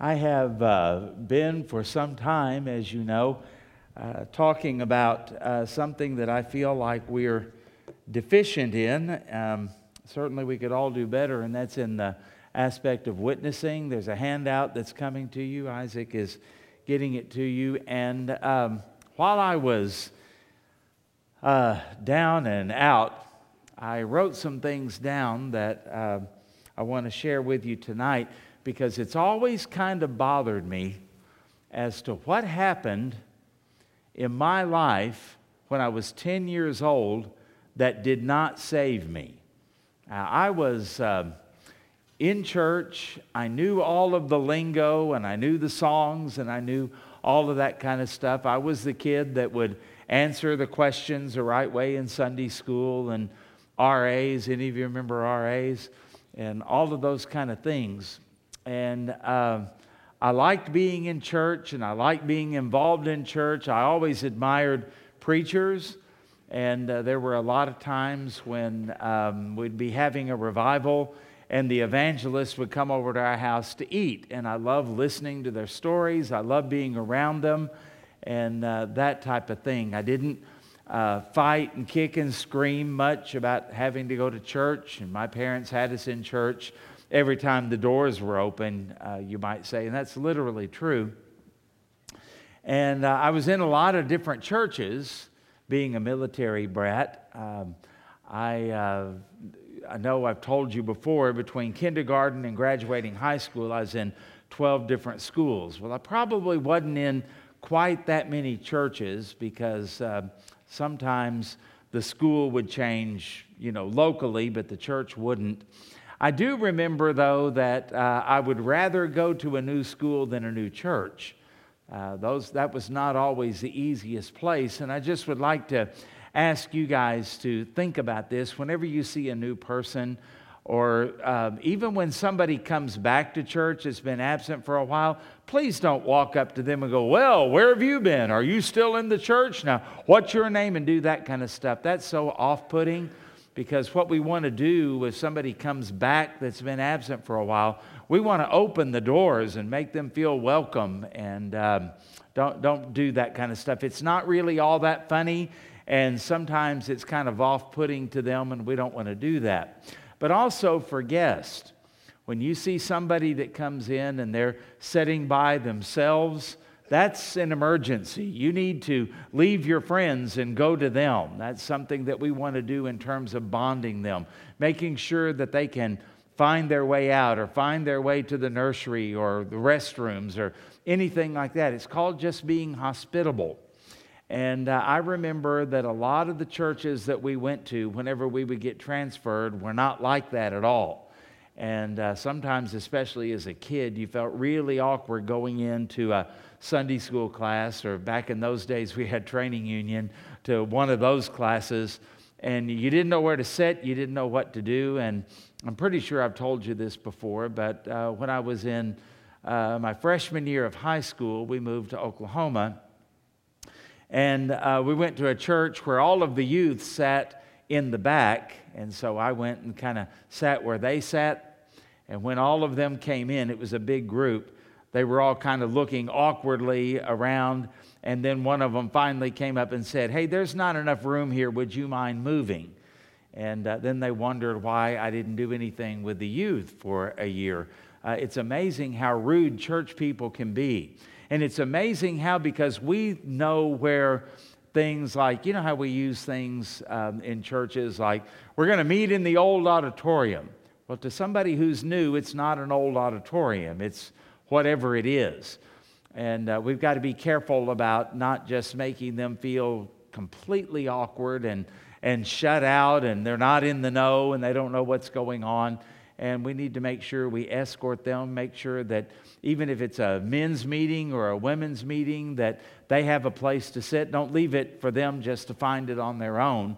I have uh, been for some time, as you know, uh, talking about uh, something that I feel like we're deficient in. Um, certainly, we could all do better, and that's in the aspect of witnessing. There's a handout that's coming to you. Isaac is getting it to you. And um, while I was uh, down and out, I wrote some things down that uh, I want to share with you tonight because it's always kind of bothered me as to what happened in my life when I was 10 years old that did not save me. Now, I was uh, in church, I knew all of the lingo and I knew the songs and I knew all of that kind of stuff. I was the kid that would answer the questions the right way in Sunday school and RAs. Any of you remember RAs? And all of those kind of things. And uh, I liked being in church and I liked being involved in church. I always admired preachers. And uh, there were a lot of times when um, we'd be having a revival and the evangelists would come over to our house to eat. And I love listening to their stories, I love being around them, and uh, that type of thing. I didn't uh, fight and kick and scream much about having to go to church, and my parents had us in church every time the doors were open, uh, you might say, and that's literally true. And uh, I was in a lot of different churches, being a military brat. Um, I, uh, I know I've told you before, between kindergarten and graduating high school, I was in 12 different schools. Well, I probably wasn't in quite that many churches because uh, sometimes the school would change, you know, locally, but the church wouldn't. I do remember, though, that uh, I would rather go to a new school than a new church. Uh, those, that was not always the easiest place. And I just would like to ask you guys to think about this whenever you see a new person, or um, even when somebody comes back to church that's been absent for a while, please don't walk up to them and go, Well, where have you been? Are you still in the church? Now, what's your name? And do that kind of stuff. That's so off putting because what we want to do if somebody comes back that's been absent for a while, we want to open the doors and make them feel welcome and um, don't, don't do that kind of stuff. It's not really all that funny, and sometimes it's kind of off putting to them, and we don't want to do that. But also for guests, when you see somebody that comes in and they're sitting by themselves, that's an emergency. You need to leave your friends and go to them. That's something that we want to do in terms of bonding them, making sure that they can find their way out or find their way to the nursery or the restrooms or anything like that. It's called just being hospitable. And uh, I remember that a lot of the churches that we went to, whenever we would get transferred, were not like that at all. And uh, sometimes, especially as a kid, you felt really awkward going into a Sunday school class, or back in those days, we had training union to one of those classes, and you didn't know where to sit, you didn't know what to do. And I'm pretty sure I've told you this before, but uh, when I was in uh, my freshman year of high school, we moved to Oklahoma. And uh, we went to a church where all of the youth sat in the back. And so I went and kind of sat where they sat. And when all of them came in, it was a big group they were all kind of looking awkwardly around. And then one of them finally came up and said, Hey, there's not enough room here. Would you mind moving? And uh, then they wondered why I didn't do anything with the youth for a year. Uh, it's amazing how rude church people can be. And it's amazing how, because we know where things like, you know, how we use things um, in churches like, we're going to meet in the old auditorium. Well, to somebody who's new, it's not an old auditorium. It's whatever it is. And uh, we've got to be careful about not just making them feel completely awkward and, and shut out and they're not in the know and they don't know what's going on. And we need to make sure we escort them, make sure that even if it's a men's meeting or a women's meeting, that they have a place to sit. Don't leave it for them just to find it on their own.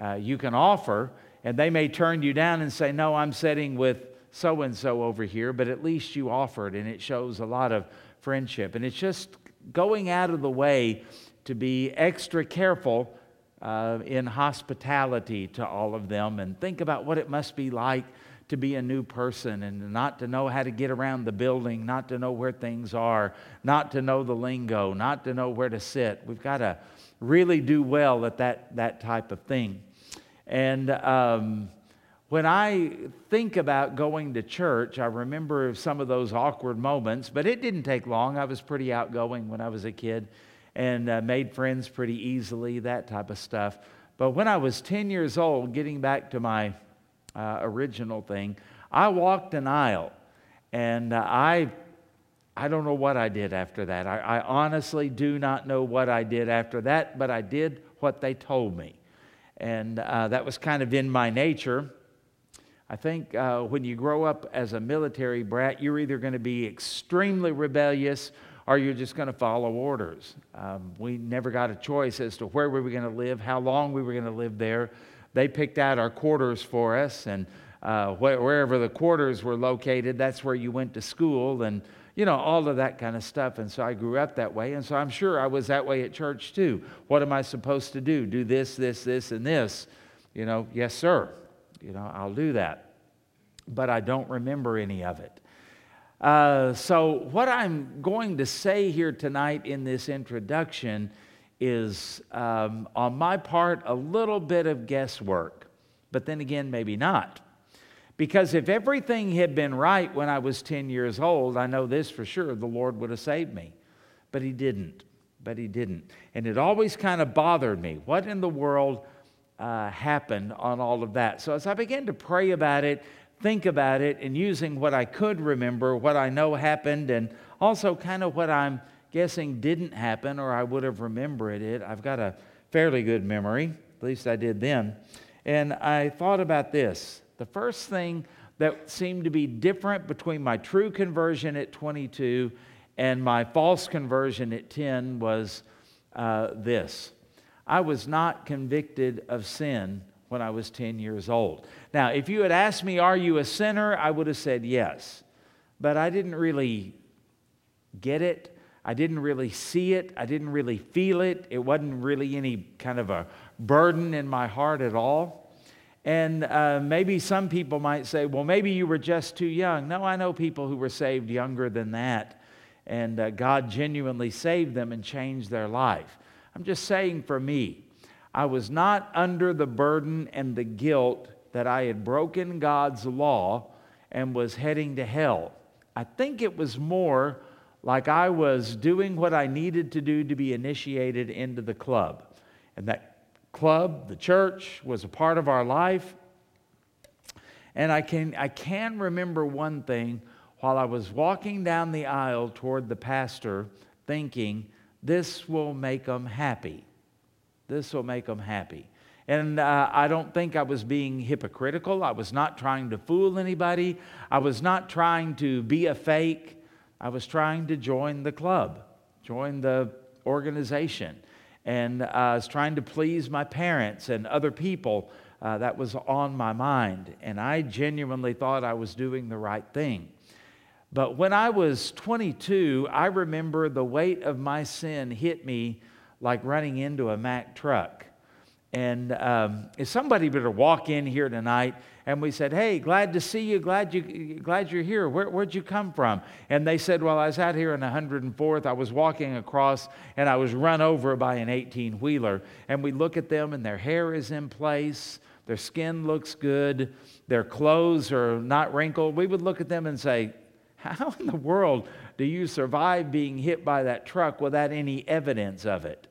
Uh, you can offer, and they may turn you down and say, No, I'm sitting with so and so over here, but at least you offered, and it shows a lot of friendship. And it's just going out of the way to be extra careful uh, in hospitality to all of them and think about what it must be like to be a new person and not to know how to get around the building, not to know where things are, not to know the lingo, not to know where to sit. We've got to really do well at that, that type of thing. And um, when I think about going to church, I remember some of those awkward moments, but it didn't take long. I was pretty outgoing when I was a kid and uh, made friends pretty easily, that type of stuff. But when I was 10 years old, getting back to my uh, original thing, I walked an aisle and uh, I, I don't know what I did after that. I, I honestly do not know what I did after that, but I did what they told me. And uh, that was kind of in my nature. I think uh, when you grow up as a military brat, you're either going to be extremely rebellious or you're just going to follow orders. Um, we never got a choice as to where we were going to live, how long we were going to live there. They picked out our quarters for us, and uh, wh- wherever the quarters were located, that's where you went to school, and you know, all of that kind of stuff. And so I grew up that way, and so I'm sure I was that way at church too. What am I supposed to do? Do this, this, this, and this. You know, yes, sir. You know, I'll do that. But I don't remember any of it. Uh, so, what I'm going to say here tonight in this introduction is, um, on my part, a little bit of guesswork, but then again, maybe not. Because if everything had been right when I was 10 years old, I know this for sure the Lord would have saved me. But He didn't. But He didn't. And it always kind of bothered me. What in the world uh, happened on all of that? So as I began to pray about it, think about it and using what I could remember, what I know happened, and also kind of what I'm guessing didn't happen or I would have remembered it. I've got a fairly good memory, at least I did then. And I thought about this. The first thing that seemed to be different between my true conversion at 22 and my false conversion at 10 was uh, this I was not convicted of sin when I was 10 years old. Now, if you had asked me, Are you a sinner? I would have said yes. But I didn't really get it. I didn't really see it. I didn't really feel it. It wasn't really any kind of a burden in my heart at all. And uh, maybe some people might say, well, maybe you were just too young. No, I know people who were saved younger than that. And uh, God genuinely saved them and changed their life. I'm just saying for me, I was not under the burden and the guilt that I had broken God's law and was heading to hell. I think it was more like I was doing what I needed to do to be initiated into the club. And that club, the church, was a part of our life. And I can, I can remember one thing while I was walking down the aisle toward the pastor, thinking, this will make them happy. This will make them happy. And uh, I don't think I was being hypocritical. I was not trying to fool anybody. I was not trying to be a fake. I was trying to join the club, join the organization. And uh, I was trying to please my parents and other people. Uh, that was on my mind. And I genuinely thought I was doing the right thing. But when I was 22, I remember the weight of my sin hit me like running into a Mack truck. And um, if somebody were to walk in here tonight and we said, Hey, glad to see you, glad, you, glad you're here. Where, where'd you come from? And they said, Well, I was out here in 104th. I was walking across and I was run over by an 18 wheeler. And we look at them and their hair is in place, their skin looks good, their clothes are not wrinkled. We would look at them and say, How in the world do you survive being hit by that truck without any evidence of it?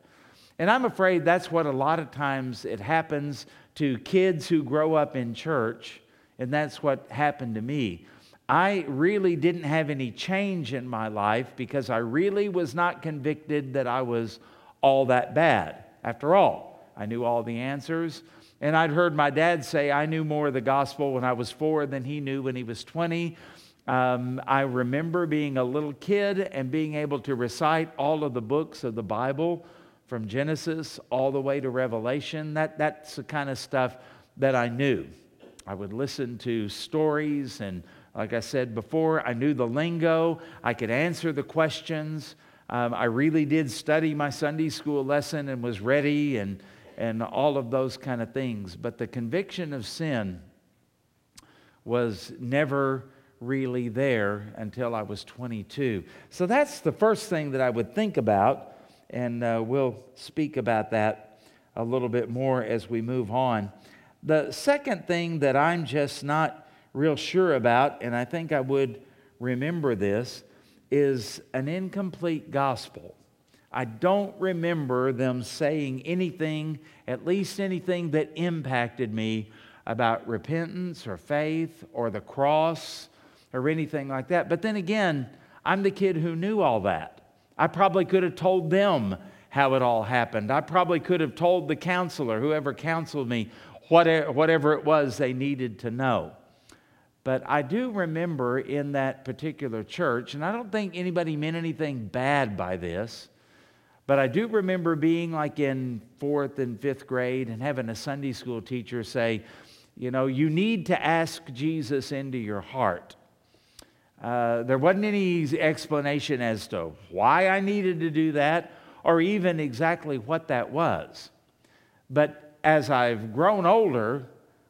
And I'm afraid that's what a lot of times it happens to kids who grow up in church, and that's what happened to me. I really didn't have any change in my life because I really was not convicted that I was all that bad. After all, I knew all the answers. And I'd heard my dad say I knew more of the gospel when I was four than he knew when he was 20. Um, I remember being a little kid and being able to recite all of the books of the Bible from Genesis all the way to Revelation. That, that's the kind of stuff that I knew. I would listen to stories, and like I said before, I knew the lingo, I could answer the questions. Um, I really did study my Sunday school lesson and was ready, and, and all of those kind of things. But the conviction of sin was never really there until I was 22. So that's the first thing that I would think about, and uh, we'll speak about that a little bit more as we move on. The second thing that I'm just not real sure about, and I think I would remember this, is an incomplete gospel. I don't remember them saying anything, at least anything that impacted me about repentance or faith or the cross or anything like that. But then again, I'm the kid who knew all that. I probably could have told them how it all happened. I probably could have told the counselor, whoever counseled me, whatever it was they needed to know. But I do remember in that particular church, and I don't think anybody meant anything bad by this, but I do remember being like in fourth and fifth grade and having a Sunday school teacher say, you know, you need to ask Jesus into your heart. Uh, there wasn't any explanation as to why I needed to do that or even exactly what that was. But as I've grown older,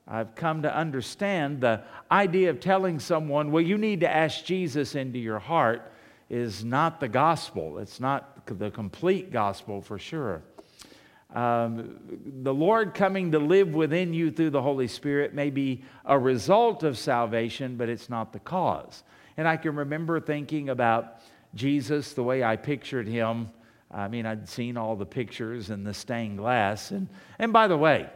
I've come to understand the idea of telling someone, well, you need to ask Jesus into your heart, is not the gospel. It's not the complete gospel for sure. Um, the Lord coming to live within you through the Holy Spirit may be a result of salvation, but it's not the cause. And I can remember thinking about Jesus the way I pictured him. I mean, I'd seen all the pictures and the stained glass. And, and by the way,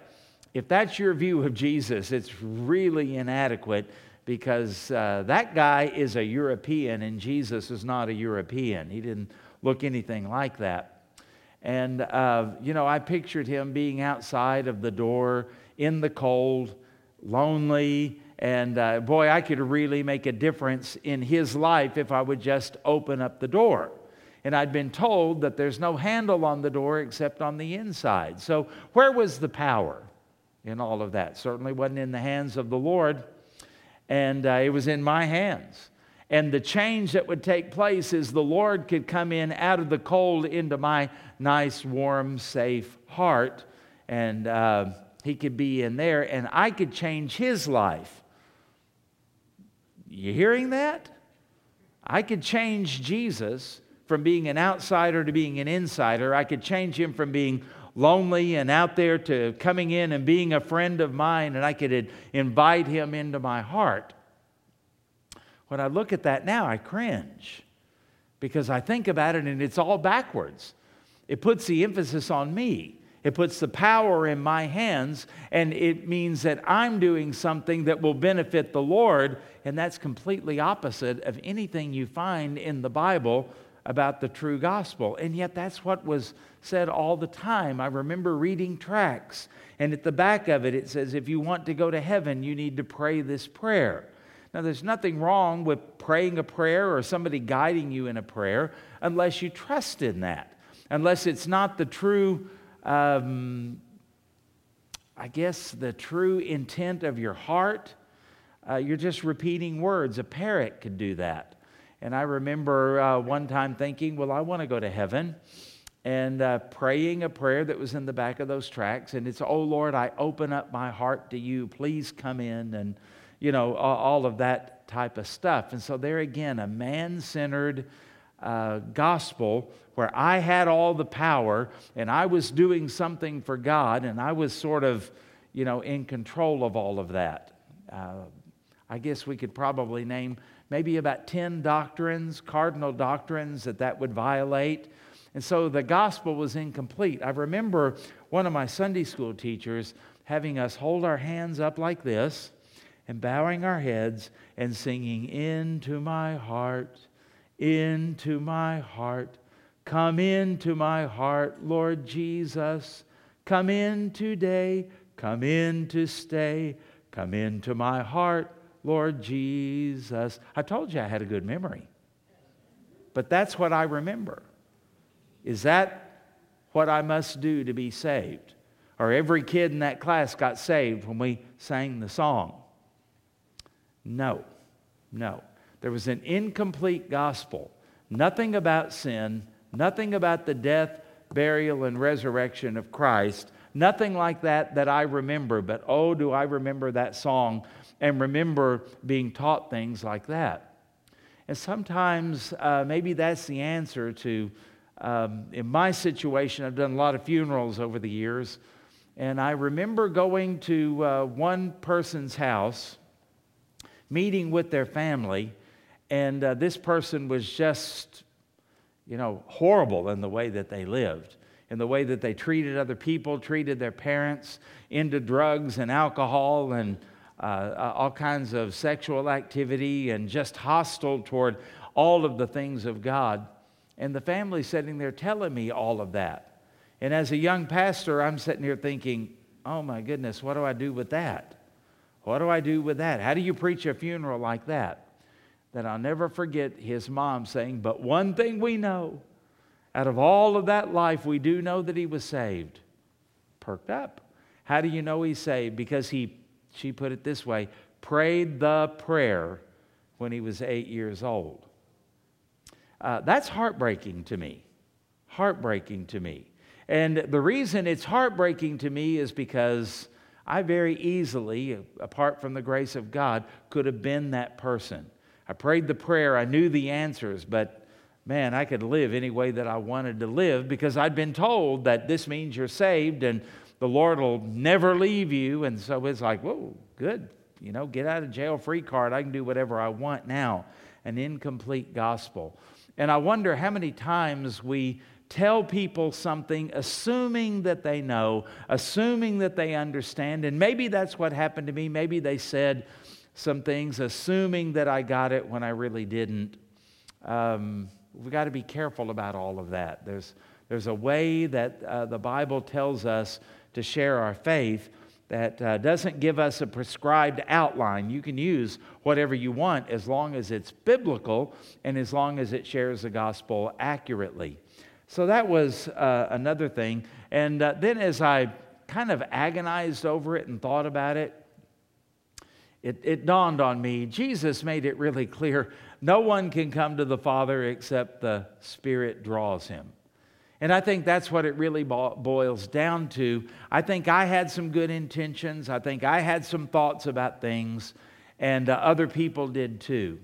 if that's your view of Jesus, it's really inadequate because uh, that guy is a European and Jesus is not a European. He didn't look anything like that. And, uh, you know, I pictured him being outside of the door in the cold, lonely, and uh, boy, I could really make a difference in his life if I would just open up the door. And I'd been told that there's no handle on the door except on the inside. So, where was the power? in all of that. Certainly wasn't in the hands of the Lord, and uh, it was in my hands. And the change that would take place is the Lord could come in out of the cold into my nice, warm, safe heart, and uh, He could be in there, and I could change His life. You hearing that? I could change Jesus from being an outsider to being an insider. I could change him from being lonely and out there to coming in and being a friend of mine, and I could invite him into my heart. When I look at that now, I cringe because I think about it and it's all backwards. It puts the emphasis on me. It puts the power in my hands, and it means that I'm doing something that will benefit the Lord, and that's completely opposite of anything you find in the Bible about the true gospel. And yet, that's what was said all the time. I remember reading tracts, and at the back of it, it says, If you want to go to heaven, you need to pray this prayer. Now, there's nothing wrong with praying a prayer or somebody guiding you in a prayer unless you trust in that, unless it's not the true, um, I guess, the true intent of your heart. Uh, you're just repeating words. A parrot could do that. And I remember uh, one time thinking, well, I want to go to heaven. And uh, praying a prayer that was in the back of those tracks. And it's, oh Lord, I open up my heart to you. Please come in. And, you know, all of that type of stuff. And so, there again, a man centered uh, gospel where I had all the power and I was doing something for God and I was sort of, you know, in control of all of that. Uh, I guess we could probably name maybe about 10 doctrines, cardinal doctrines that that would violate. And so the gospel was incomplete. I remember one of my Sunday school teachers having us hold our hands up like this and bowing our heads and singing, Into my heart, into my heart, come into my heart, Lord Jesus. Come in today, come in to stay, come into my heart, Lord Jesus. I told you I had a good memory. But that's what I remember. Is that what I must do to be saved? Or every kid in that class got saved when we sang the song? No, no. There was an incomplete gospel. Nothing about sin, nothing about the death, burial, and resurrection of Christ, Nothing like that that I remember, but oh, do I remember that song and remember being taught things like that. And sometimes uh, maybe that's the answer to, um, in my situation, I've done a lot of funerals over the years. And I remember going to uh, one person's house, meeting with their family, and uh, this person was just, you know, horrible in the way that they lived, in the way that they treated other people, treated their parents, into drugs and alcohol and uh, uh, all kinds of sexual activity, and just hostile toward all of the things of God. And the family sitting there telling me all of that. And as a young pastor, I'm sitting here thinking, oh my goodness, what do I do with that? What do I do with that? How do you preach a funeral like that? That I'll never forget his mom saying, But one thing we know out of all of that life, we do know that he was saved. Perked up. How do you know he's saved? Because he, she put it this way, prayed the prayer when he was eight years old. Uh, that's heartbreaking to me. Heartbreaking to me. And the reason it's heartbreaking to me is because I very easily, apart from the grace of God, could have been that person. I prayed the prayer, I knew the answers, but man, I could live any way that I wanted to live because I'd been told that this means you're saved and the Lord will never leave you. And so it's like, whoa, good. You know, get out of jail free card. I can do whatever I want now. An incomplete gospel. And I wonder how many times we tell people something assuming that they know, assuming that they understand. And maybe that's what happened to me. Maybe they said some things assuming that I got it when I really didn't. Um, we've got to be careful about all of that. There's, there's a way that uh, the Bible tells us to share our faith that uh, doesn't give us a prescribed outline. You can use whatever you want as long as it's biblical and as long as it shares the gospel accurately. So that was uh, another thing. And uh, then as I kind of agonized over it and thought about it, it, it dawned on me Jesus made it really clear no one can come to the Father except the Spirit draws him. And I think that's what it really boils down to. I think I had some good intentions. I think I had some thoughts about things, and uh, other people did too.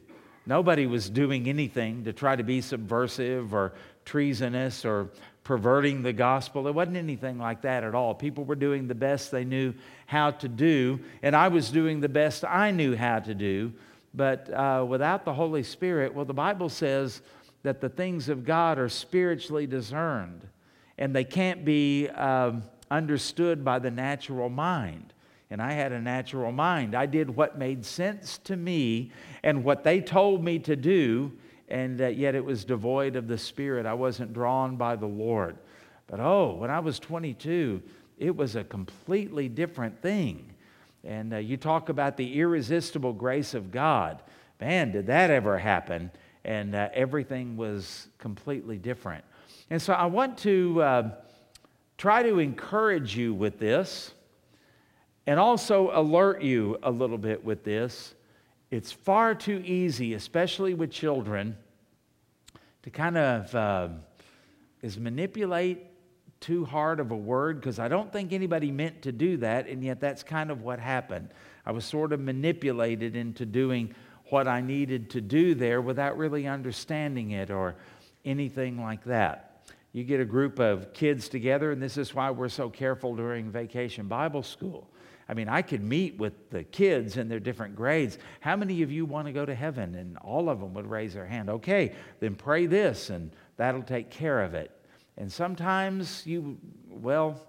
Nobody was doing anything to try to be subversive or treasonous or perverting the gospel. It wasn't anything like that at all. People were doing the best they knew how to do, and I was doing the best I knew how to do. But uh, without the Holy Spirit, well, the Bible says that the things of God are spiritually discerned, and they can't be um, understood by the natural mind. And I had a natural mind. I did what made sense to me and what they told me to do and uh, yet it was devoid of the Spirit. I wasn't drawn by the Lord. But oh, when I was 22, it was a completely different thing. And uh, you talk about the irresistible grace of God. Man, did that ever happen? And uh, everything was completely different. And so I want to uh, try to encourage you with this and also alert you a little bit with this it's far too easy, especially with children, to kind of uh, is manipulate too hard of a word because I don't think anybody meant to do that, and yet that's kind of what happened. I was sort of manipulated into doing what I needed to do there without really understanding it or anything like that. You get a group of kids together, and this is why we're so careful during vacation Bible school. I mean, I could meet with the kids in their different grades. How many of you want to go to heaven? And all of them would raise their hand. Okay, then pray this, and that'll take care of it. And sometimes you, well,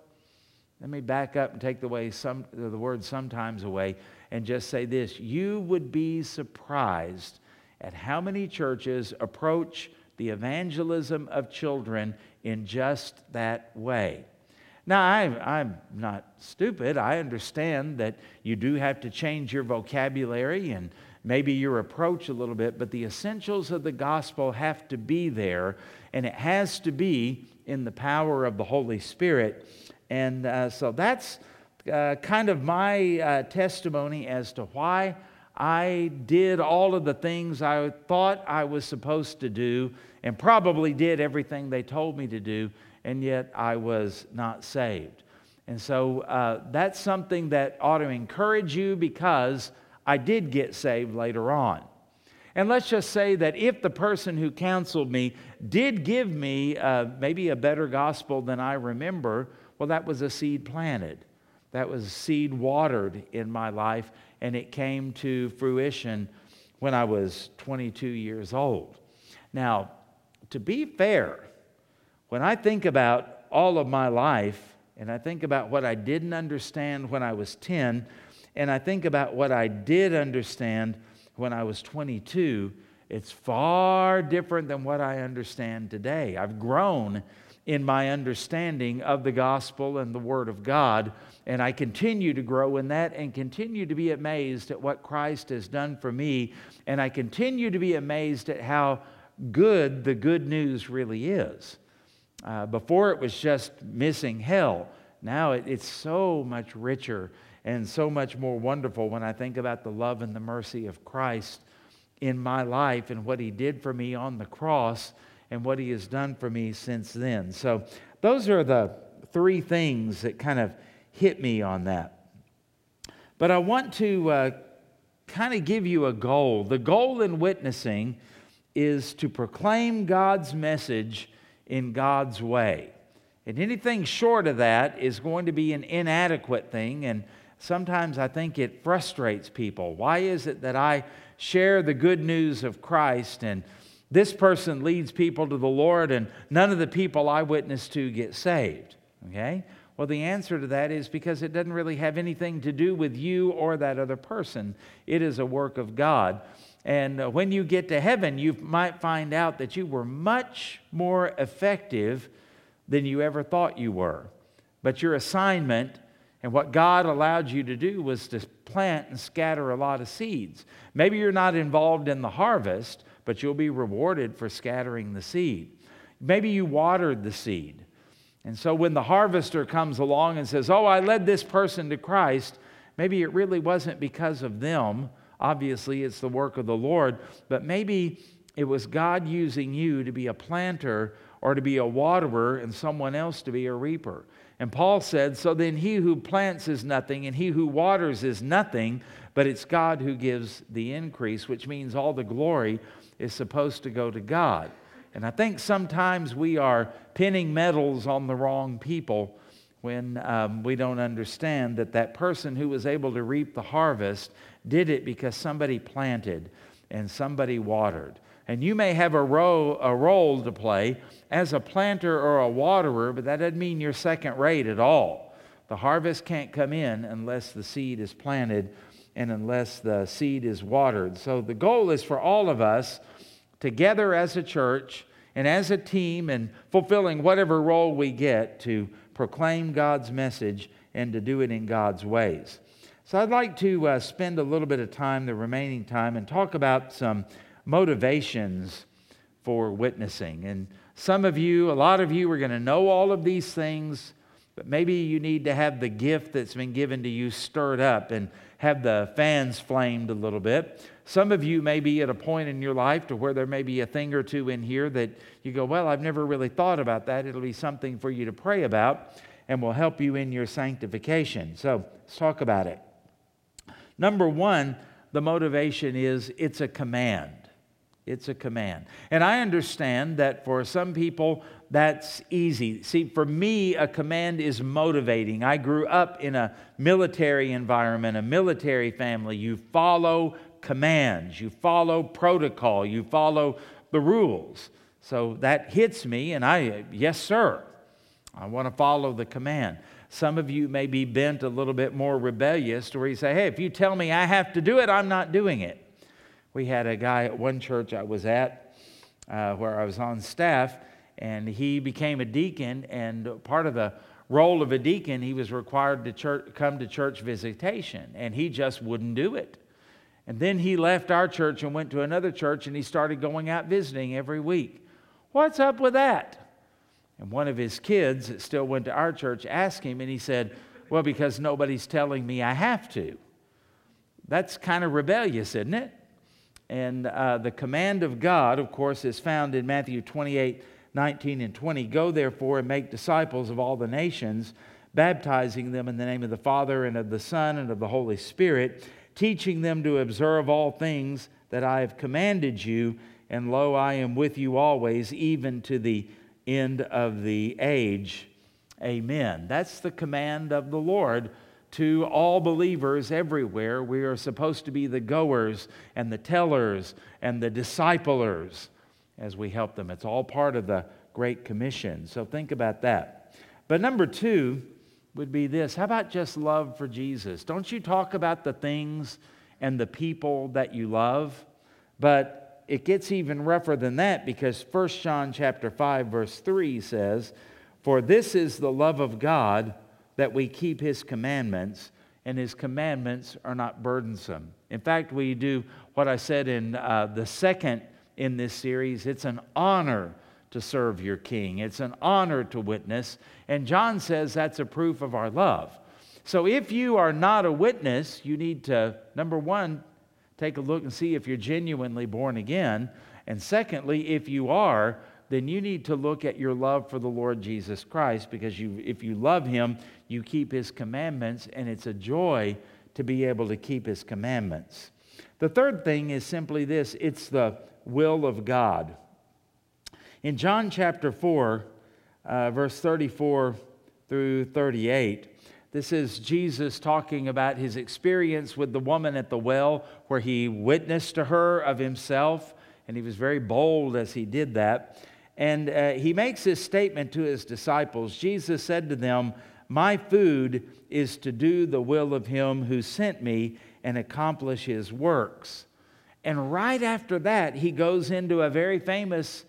let me back up and take the, way some, the word sometimes away and just say this. You would be surprised at how many churches approach the evangelism of children in just that way. Now, I'm, I'm not stupid. I understand that you do have to change your vocabulary and maybe your approach a little bit, but the essentials of the gospel have to be there, and it has to be in the power of the Holy Spirit. And uh, so that's uh, kind of my uh, testimony as to why I did all of the things I thought I was supposed to do and probably did everything they told me to do and yet I was not saved. And so uh, that's something that ought to encourage you because I did get saved later on. And let's just say that if the person who counseled me did give me uh, maybe a better gospel than I remember, well, that was a seed planted. That was a seed watered in my life, and it came to fruition when I was 22 years old. Now, to be fair, when I think about all of my life, and I think about what I didn't understand when I was 10, and I think about what I did understand when I was 22, it's far different than what I understand today. I've grown in my understanding of the gospel and the Word of God, and I continue to grow in that and continue to be amazed at what Christ has done for me, and I continue to be amazed at how good the good news really is. Uh, before it was just missing hell. Now it, it's so much richer and so much more wonderful when I think about the love and the mercy of Christ in my life and what he did for me on the cross and what he has done for me since then. So, those are the three things that kind of hit me on that. But I want to uh, kind of give you a goal. The goal in witnessing is to proclaim God's message in God's way. And anything short of that is going to be an inadequate thing. And sometimes I think it frustrates people. Why is it that I share the good news of Christ and this person leads people to the Lord and none of the people I witness to get saved? Okay? Well, the answer to that is because it doesn't really have anything to do with you or that other person. It is a work of God. And uh, when you get to heaven, you might find out that you were much more effective than you ever thought you were. But your assignment and what God allowed you to do was to plant and scatter a lot of seeds. Maybe you're not involved in the harvest, but you'll be rewarded for scattering the seed. Maybe you watered the seed. And so when the harvester comes along and says, Oh, I led this person to Christ, maybe it really wasn't because of them Obviously, it's the work of the Lord, but maybe it was God using you to be a planter or to be a waterer and someone else to be a reaper. And Paul said, So then he who plants is nothing and he who waters is nothing, but it's God who gives the increase, which means all the glory is supposed to go to God. And I think sometimes we are pinning medals on the wrong people when um, we don't understand that that person who was able to reap the harvest did it because somebody planted and somebody watered. And you may have a, a role to play as a planter or a waterer, but that doesn't mean you're second rate at all. The harvest can't come in unless the seed is planted and unless the seed is watered. So the goal is for all of us together as a church and as a team and fulfilling whatever role we get to proclaim God's message and to do it in God's ways. So I'd like to uh, spend a little bit of time, the remaining time, and talk about some motivations for witnessing. And some of you, a lot of you, are going to know all of these things, but maybe you need to have the gift that's been given to you stirred up and have the fans flamed a little bit. Some of you may be at a point in your life to where there may be a thing or two in here that you go, Well, I've never really thought about that. It'll be something for you to pray about and will help you in your sanctification. So let's talk about it. Number one, the motivation is it's a command. It's a command. And I understand that for some people, that's easy. See, for me, a command is motivating. I grew up in a military environment, a military family. You follow commands, you follow protocol, you follow the rules. So that hits me, and I, yes, sir, I want to follow the command. Some of you may be bent a little bit more rebellious to where you say, hey, if you tell me I have to do it, I'm not doing it. We had a guy at one church I was at uh, where I was on staff, and he became a deacon, and part of the role of a deacon, he was required to church, come to church visitation, and he just wouldn't do it. And then he left our church and went to another church, and he started going out visiting every week. What's up with that? And one of his kids that still went to our church asked him, and he said, Well, because nobody's telling me I have to. That's kind of rebellious, isn't it? And uh, the command of God, of course, is found in Matthew 28 19 and 20. Go therefore and make disciples of all the nations, baptizing them in the name of the Father and of the Son and of the Holy Spirit, teaching them to observe all things that I have commanded you. And lo, I am with you always, even to the end of the age. Amen. That's the command of the Lord to all believers everywhere. We are supposed to be the goers and the tellers and the disciplers as we help them. It's all part of the Great Commission. So think about that. But number two would be this how about just love for Jesus? Don't you talk about the things and the people that you love? But it gets even rougher than that because 1 John chapter 5 verse 3 says, "For this is the love of God that we keep his commandments, and his commandments are not burdensome." In fact, we do what I said in uh, the second in this series. It's an honor to serve your king. It's an honor to witness, and John says that's a proof of our love. So if you are not a witness, you need to number 1 take a look and see if you're genuinely born again. And secondly, if you are, then you need to look at your love for the Lord Jesus Christ because you, if you love him, you keep his commandments, and it's a joy to be able to keep his commandments. The third thing is simply this it's the will of God. In John chapter 4, uh, verse 34 through 38, this is Jesus talking about his experience with the woman at the well, where he witnessed to her of himself, and he was very bold as he did that. And uh, he makes this statement to his disciples Jesus said to them, My food is to do the will of him who sent me and accomplish his works. And right after that, he goes into a very famous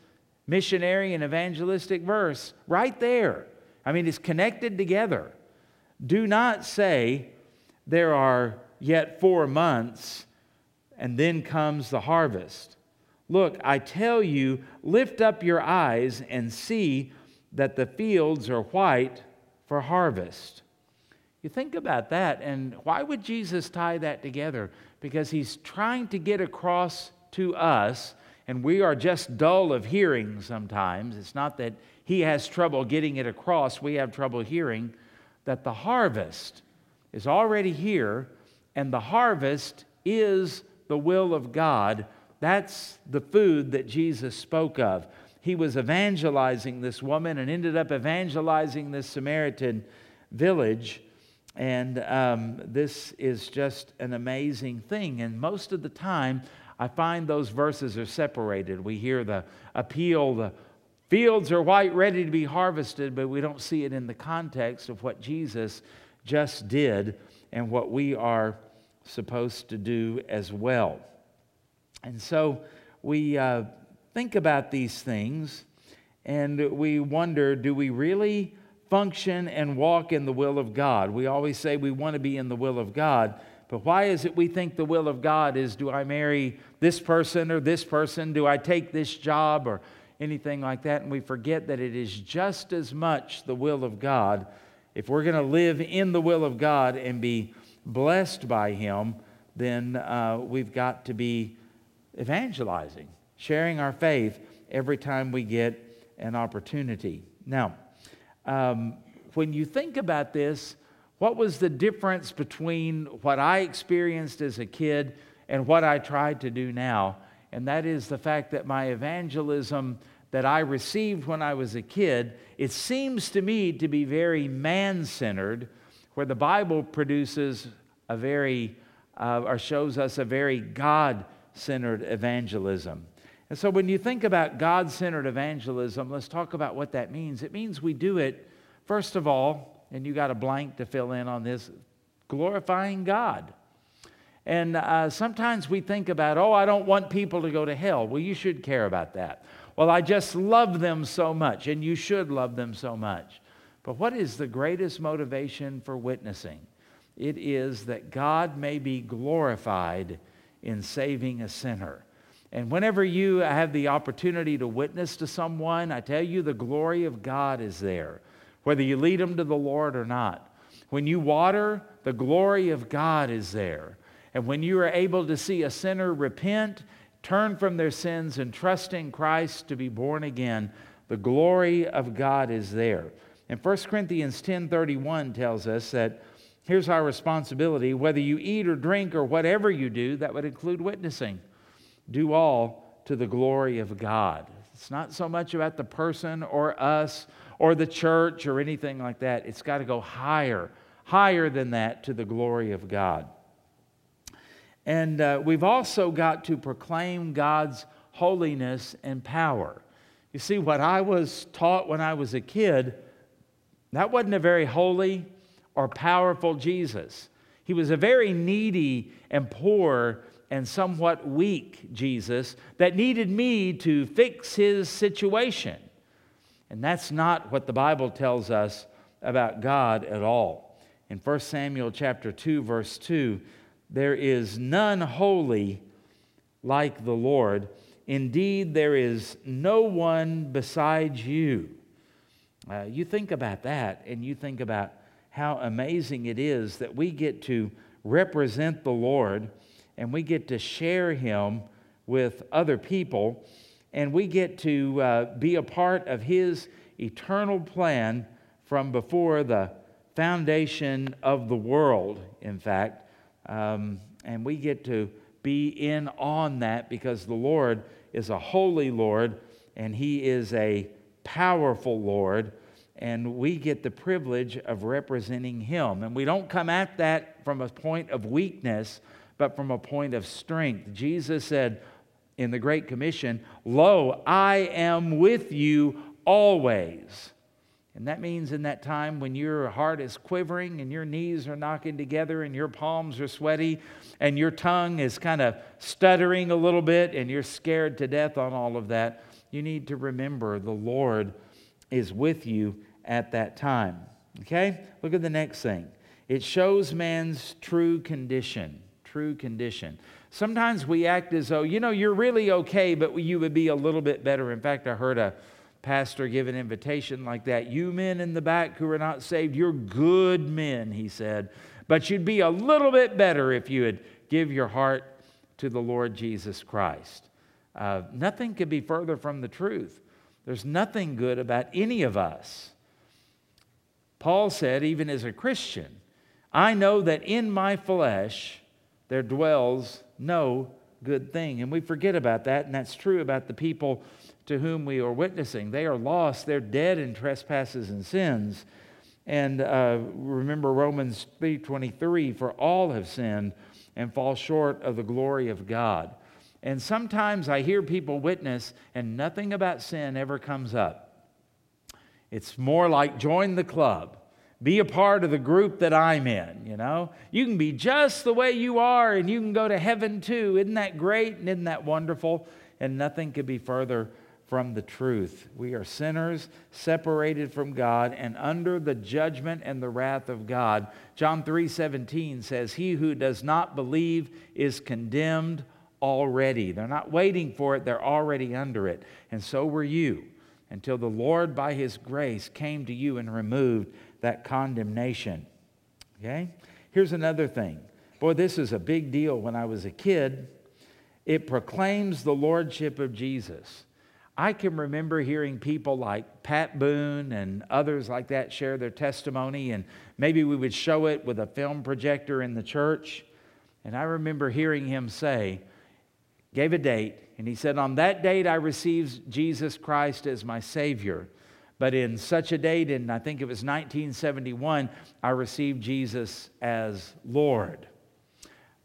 missionary and evangelistic verse right there. I mean, it's connected together. Do not say, There are yet four months, and then comes the harvest. Look, I tell you, lift up your eyes and see that the fields are white for harvest. You think about that, and why would Jesus tie that together? Because he's trying to get across to us, and we are just dull of hearing sometimes. It's not that he has trouble getting it across, we have trouble hearing that the harvest is already here, and the harvest is the will of God. That's the food that Jesus spoke of. He was evangelizing this woman and ended up evangelizing this Samaritan village. And um, this is just an amazing thing. And most of the time, I find those verses are separated. We hear the appeal, the Fields are white, ready to be harvested, but we don't see it in the context of what Jesus just did and what we are supposed to do as well. And so we uh, think about these things and we wonder do we really function and walk in the will of God? We always say we want to be in the will of God. But why is it we think the will of God is do I marry this person or this person? Do I take this job or anything like that, and we forget that it is just as much the will of God. If we're going to live in the will of God and be blessed by Him, then uh, we've got to be evangelizing, sharing our faith every time we get an opportunity. Now, um, when you think about this, what was the difference between what I experienced as a kid and what I tried to do now? and that is the fact that my evangelism that I received when I was a kid, it seems to me to be very man centered, where the Bible produces a very, uh, or shows us a very God centered evangelism. And so when you think about God centered evangelism, let's talk about what that means. It means we do it, first of all, and you got a blank to fill in on this, glorifying God. And uh, sometimes we think about, oh, I don't want people to go to hell. Well, you should care about that. Well, I just love them so much, and you should love them so much. But what is the greatest motivation for witnessing? It is that God may be glorified in saving a sinner. And whenever you have the opportunity to witness to someone, I tell you, the glory of God is there, whether you lead them to the Lord or not. When you water, the glory of God is there. And when you are able to see a sinner repent, turn from their sins, and trust in Christ to be born again, the glory of God is there. And 1 Corinthians 10:31 tells us that here's our responsibility whether you eat or drink or whatever you do, that would include witnessing. Do all to the glory of God. It's not so much about the person or us or the church or anything like that. It's got to go higher, higher than that to the glory of God. And uh, we've also got to proclaim God's holiness and power. You see, what I was taught when I was a kid, that wasn't a very holy or powerful Jesus. He was a very needy and poor and somewhat weak Jesus that needed me to fix his situation. And that's not what the Bible tells us about God at all. In 1 Samuel chapter 2 verse 2, there is none holy like the Lord. Indeed, there is no one besides you. Uh, you think about that, and you think about how amazing it is that we get to represent the Lord and we get to share Him with other people, and we get to uh, be a part of His eternal plan from before the foundation of the world, in fact. Um, and we get to be in on that because the Lord is a holy Lord and He is a powerful Lord. And we get the privilege of representing Him. And we don't come at that from a point of weakness, but from a point of strength. Jesus said in the Great Commission, Lo, I am with you always and that means in that time when your heart is quivering and your knees are knocking together and your palms are sweaty and your tongue is kind of stuttering a little bit and you're scared to death on all of that, you need to remember the Lord is with you at that time. Okay? Look at the next thing. It shows man's true condition. True condition. Sometimes we act as though, you know, you're really okay, but you would be a little bit better. In fact, I heard a pastor give an invitation like that. You men in the back who are not saved, you're good men, he said. But you'd be a little bit better if you would give your heart to the Lord Jesus Christ. Uh, nothing could be further from the truth. There's nothing good about any of us. Paul said, even as a Christian, I know that in my flesh there dwells no good thing. And we forget about that, and that's true about the people to whom we are witnessing. They are lost, they're dead in trespasses and sins. And uh, remember Romans 3:23, for all have sinned and fall short of the glory of God. And sometimes I hear people witness and nothing about sin ever comes up. It's more like join the club. Be a part of the group that I'm in, you know? You can be just the way you are and you can go to heaven too. Isn't that great and isn't that wonderful? And nothing could be further from the truth. We are sinners separated from God and under the judgment and the wrath of God. John 3:17 says, "He who does not believe is condemned already." They're not waiting for it, they're already under it. And so were you until the Lord by his grace came to you and removed that condemnation. Okay? Here's another thing. Boy, this is a big deal when I was a kid. It proclaims the lordship of Jesus. I can remember hearing people like Pat Boone and others like that share their testimony, and maybe we would show it with a film projector in the church. And I remember hearing him say, gave a date, and he said, On that date I received Jesus Christ as my Savior. But in such a date, and I think it was 1971, I received Jesus as Lord.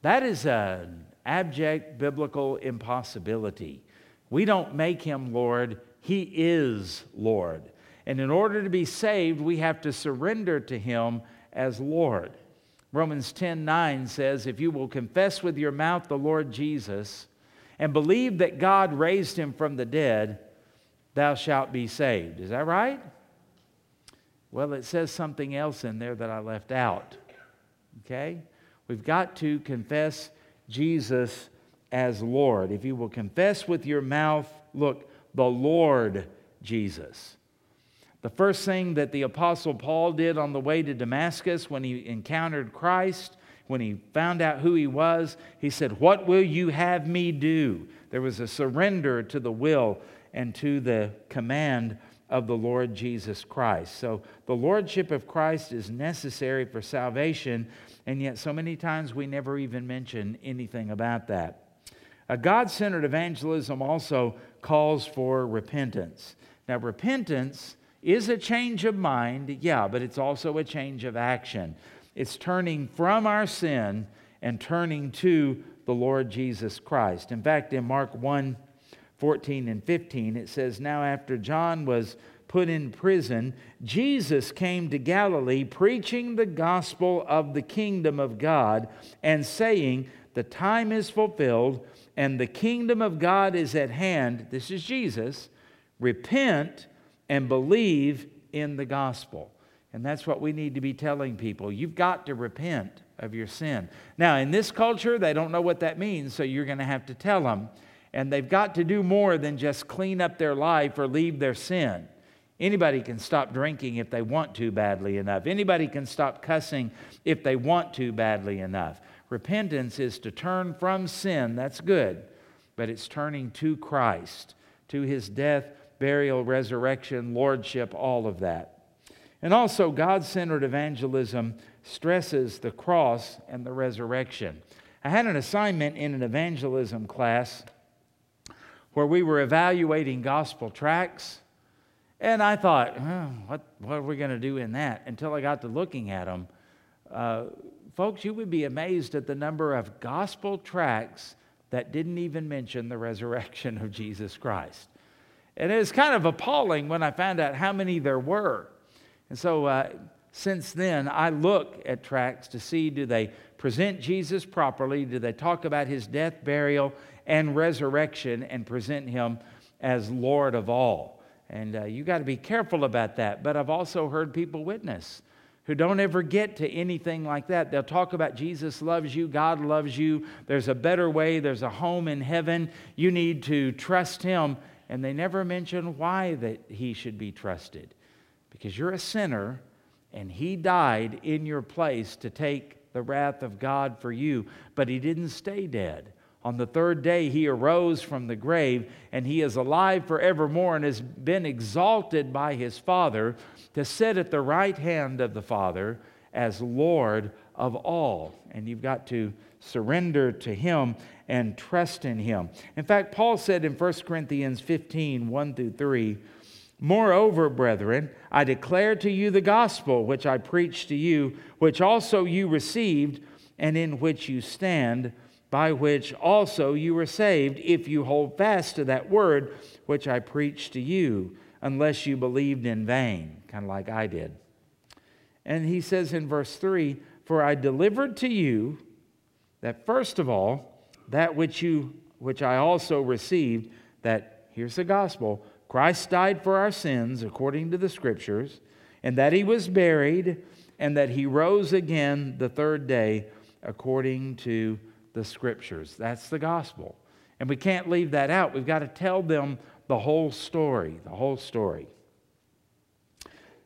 That is an abject biblical impossibility. We don't make him Lord, he is Lord. And in order to be saved, we have to surrender to him as Lord. Romans 10 9 says, If you will confess with your mouth the Lord Jesus and believe that God raised him from the dead, thou shalt be saved. Is that right? Well, it says something else in there that I left out. Okay? We've got to confess Jesus as Lord. If you will confess with your mouth, look, the Lord Jesus. The first thing that the Apostle Paul did on the way to Damascus when he encountered Christ, when he found out who he was, he said, What will you have me do? There was a surrender to the will and to the command of the Lord Jesus Christ. So the Lordship of Christ is necessary for salvation, and yet so many times we never even mention anything about that. A God centered evangelism also calls for repentance. Now, repentance is a change of mind, yeah, but it's also a change of action. It's turning from our sin and turning to the Lord Jesus Christ. In fact, in Mark 1 14 and 15, it says, Now after John was put in prison, Jesus came to Galilee preaching the gospel of the kingdom of God and saying, The time is fulfilled and the kingdom of God is at hand. This is Jesus. Repent and believe in the gospel. And that's what we need to be telling people. You've got to repent of your sin. Now, in this culture, they don't know what that means, so you're going to have to tell them and they've got to do more than just clean up their life or leave their sin. Anybody can stop drinking if they want to badly enough. Anybody can stop cussing if they want to badly enough. Repentance is to turn from sin, that's good, but it's turning to Christ, to his death, burial, resurrection, lordship, all of that. And also, God centered evangelism stresses the cross and the resurrection. I had an assignment in an evangelism class where we were evaluating gospel tracts. And I thought, oh, what, what are we going to do in that? Until I got to looking at them. Uh, folks, you would be amazed at the number of gospel tracts that didn't even mention the resurrection of Jesus Christ. And it was kind of appalling when I found out how many there were. And so uh, since then, I look at tracts to see do they present Jesus properly? Do they talk about his death, burial, and resurrection and present him as Lord of all. And uh, you got to be careful about that. But I've also heard people witness who don't ever get to anything like that. They'll talk about Jesus loves you, God loves you, there's a better way, there's a home in heaven, you need to trust Him. And they never mention why that He should be trusted. Because you're a sinner and He died in your place to take the wrath of God for you, but He didn't stay dead. On the third day, he arose from the grave, and he is alive forevermore and has been exalted by his Father to sit at the right hand of the Father as Lord of all. And you've got to surrender to him and trust in him. In fact, Paul said in 1 Corinthians 15 1 through 3, Moreover, brethren, I declare to you the gospel which I preached to you, which also you received, and in which you stand by which also you were saved, if you hold fast to that word which I preached to you, unless you believed in vain, kind of like I did. And he says in verse 3 For I delivered to you that first of all, that which you which I also received, that here's the gospel Christ died for our sins according to the scriptures, and that he was buried, and that he rose again the third day according to the scriptures. That's the gospel. And we can't leave that out. We've got to tell them the whole story, the whole story.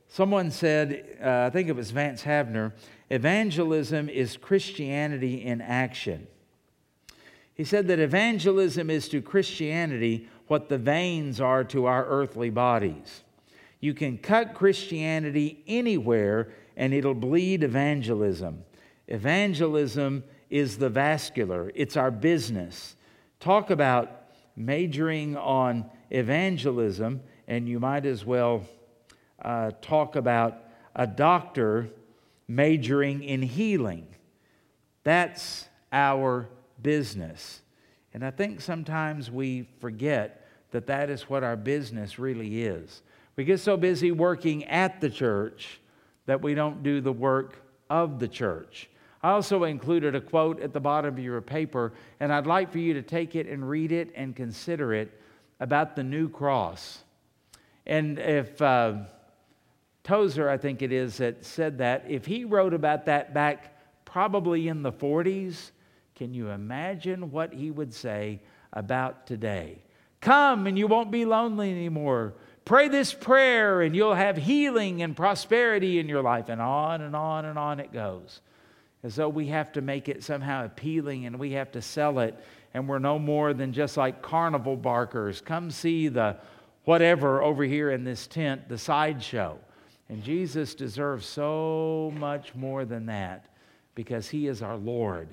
Someone said, uh, I think it was Vance Havner, evangelism is Christianity in action. He said that evangelism is to Christianity what the veins are to our earthly bodies. You can cut Christianity anywhere and it'll bleed evangelism. Evangelism is the vascular, it's our business. Talk about majoring on evangelism, and you might as well uh, talk about a doctor majoring in healing. That's our business. And I think sometimes we forget that that is what our business really is. We get so busy working at the church that we don't do the work of the church. I also included a quote at the bottom of your paper, and I'd like for you to take it and read it and consider it about the new cross. And if uh, Tozer, I think it is, that said that, if he wrote about that back probably in the 40s, can you imagine what he would say about today? Come and you won't be lonely anymore. Pray this prayer and you'll have healing and prosperity in your life. And on and on and on it goes as though we have to make it somehow appealing and we have to sell it, and we're no more than just like carnival barkers. Come see the whatever over here in this tent, the sideshow. And Jesus deserves so much more than that because he is our Lord,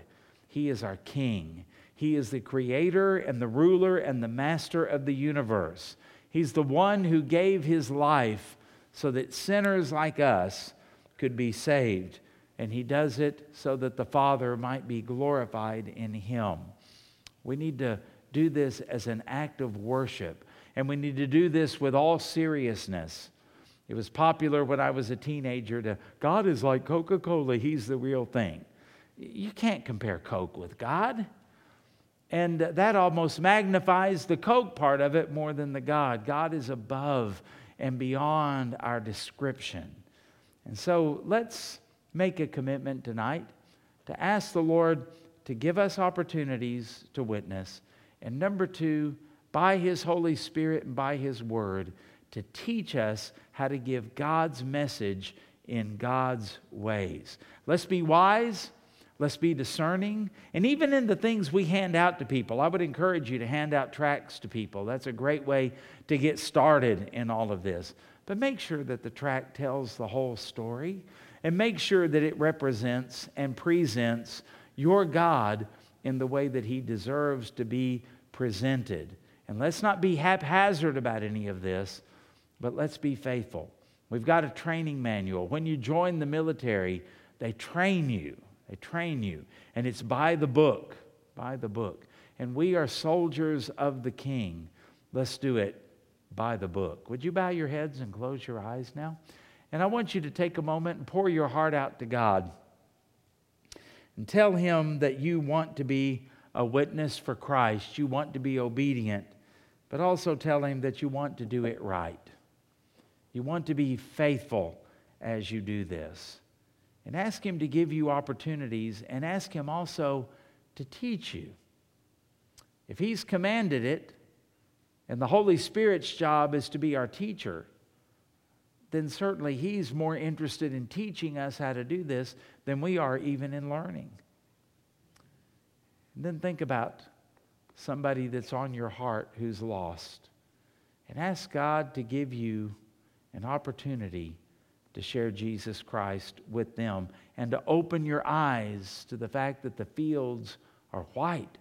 he is our King. He is the creator and the ruler and the master of the universe. He's the one who gave his life so that sinners like us could be saved. And he does it so that the Father might be glorified in him. We need to do this as an act of worship, and we need to do this with all seriousness. It was popular when I was a teenager to God is like Coca Cola, He's the real thing. You can't compare Coke with God. And that almost magnifies the Coke part of it more than the God. God is above and beyond our description. And so let's make a commitment tonight to ask the Lord to give us opportunities to witness. And number two, by His Holy Spirit and by His Word, to teach us how to give God's message in God's ways. Let's be wise. Let's be discerning. And even in the things we hand out to people, I would encourage you to hand out tracts to people. That's a great way to get started in all of this. But make sure that the tract tells the whole story and make sure that it represents and presents your God in the way that He deserves to be presented. And let's not be haphazard about any of this, but let's be faithful. We've got a training manual. When you join the military, they train you. They train you. And it's by the book, by the book. And we are soldiers of the King. Let's do it by the book. Would you bow your heads and close your eyes now? And I want you to take a moment and pour your heart out to God and tell Him that you want to be a witness for Christ. You want to be obedient, but also tell Him that you want to do it right. You want to be faithful as you do this. And ask Him to give you opportunities and ask Him also to teach you. If He's commanded it, and the Holy Spirit's job is to be our teacher, then certainly He's more interested in teaching us how to do this than we are even in learning. And then think about somebody that's on your heart who's lost and ask God to give you an opportunity to share Jesus Christ with them and to open your eyes to the fact that the fields are white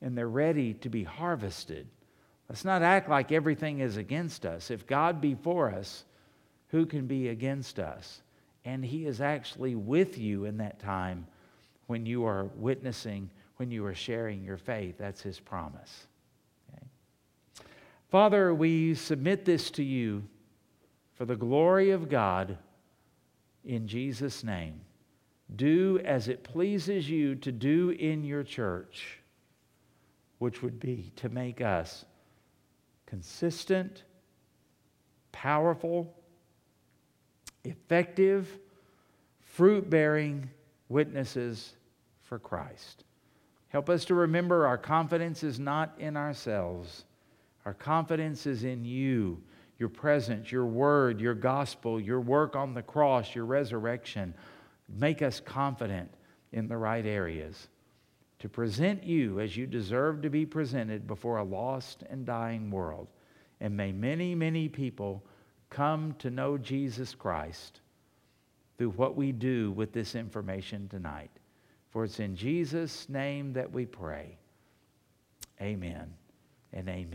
and they're ready to be harvested. Let's not act like everything is against us. If God be for us, who can be against us? And He is actually with you in that time when you are witnessing, when you are sharing your faith. That's His promise. Okay? Father, we submit this to you for the glory of God in Jesus' name. Do as it pleases you to do in your church, which would be to make us consistent, powerful, effective, fruit bearing witnesses for Christ. Help us to remember our confidence is not in ourselves, our confidence is in you your presence, your word, your gospel, your work on the cross, your resurrection. Make us confident in the right areas to present you as you deserve to be presented before a lost and dying world. And may many, many people come to know Jesus Christ through what we do with this information tonight. For it's in Jesus' name that we pray. Amen and amen.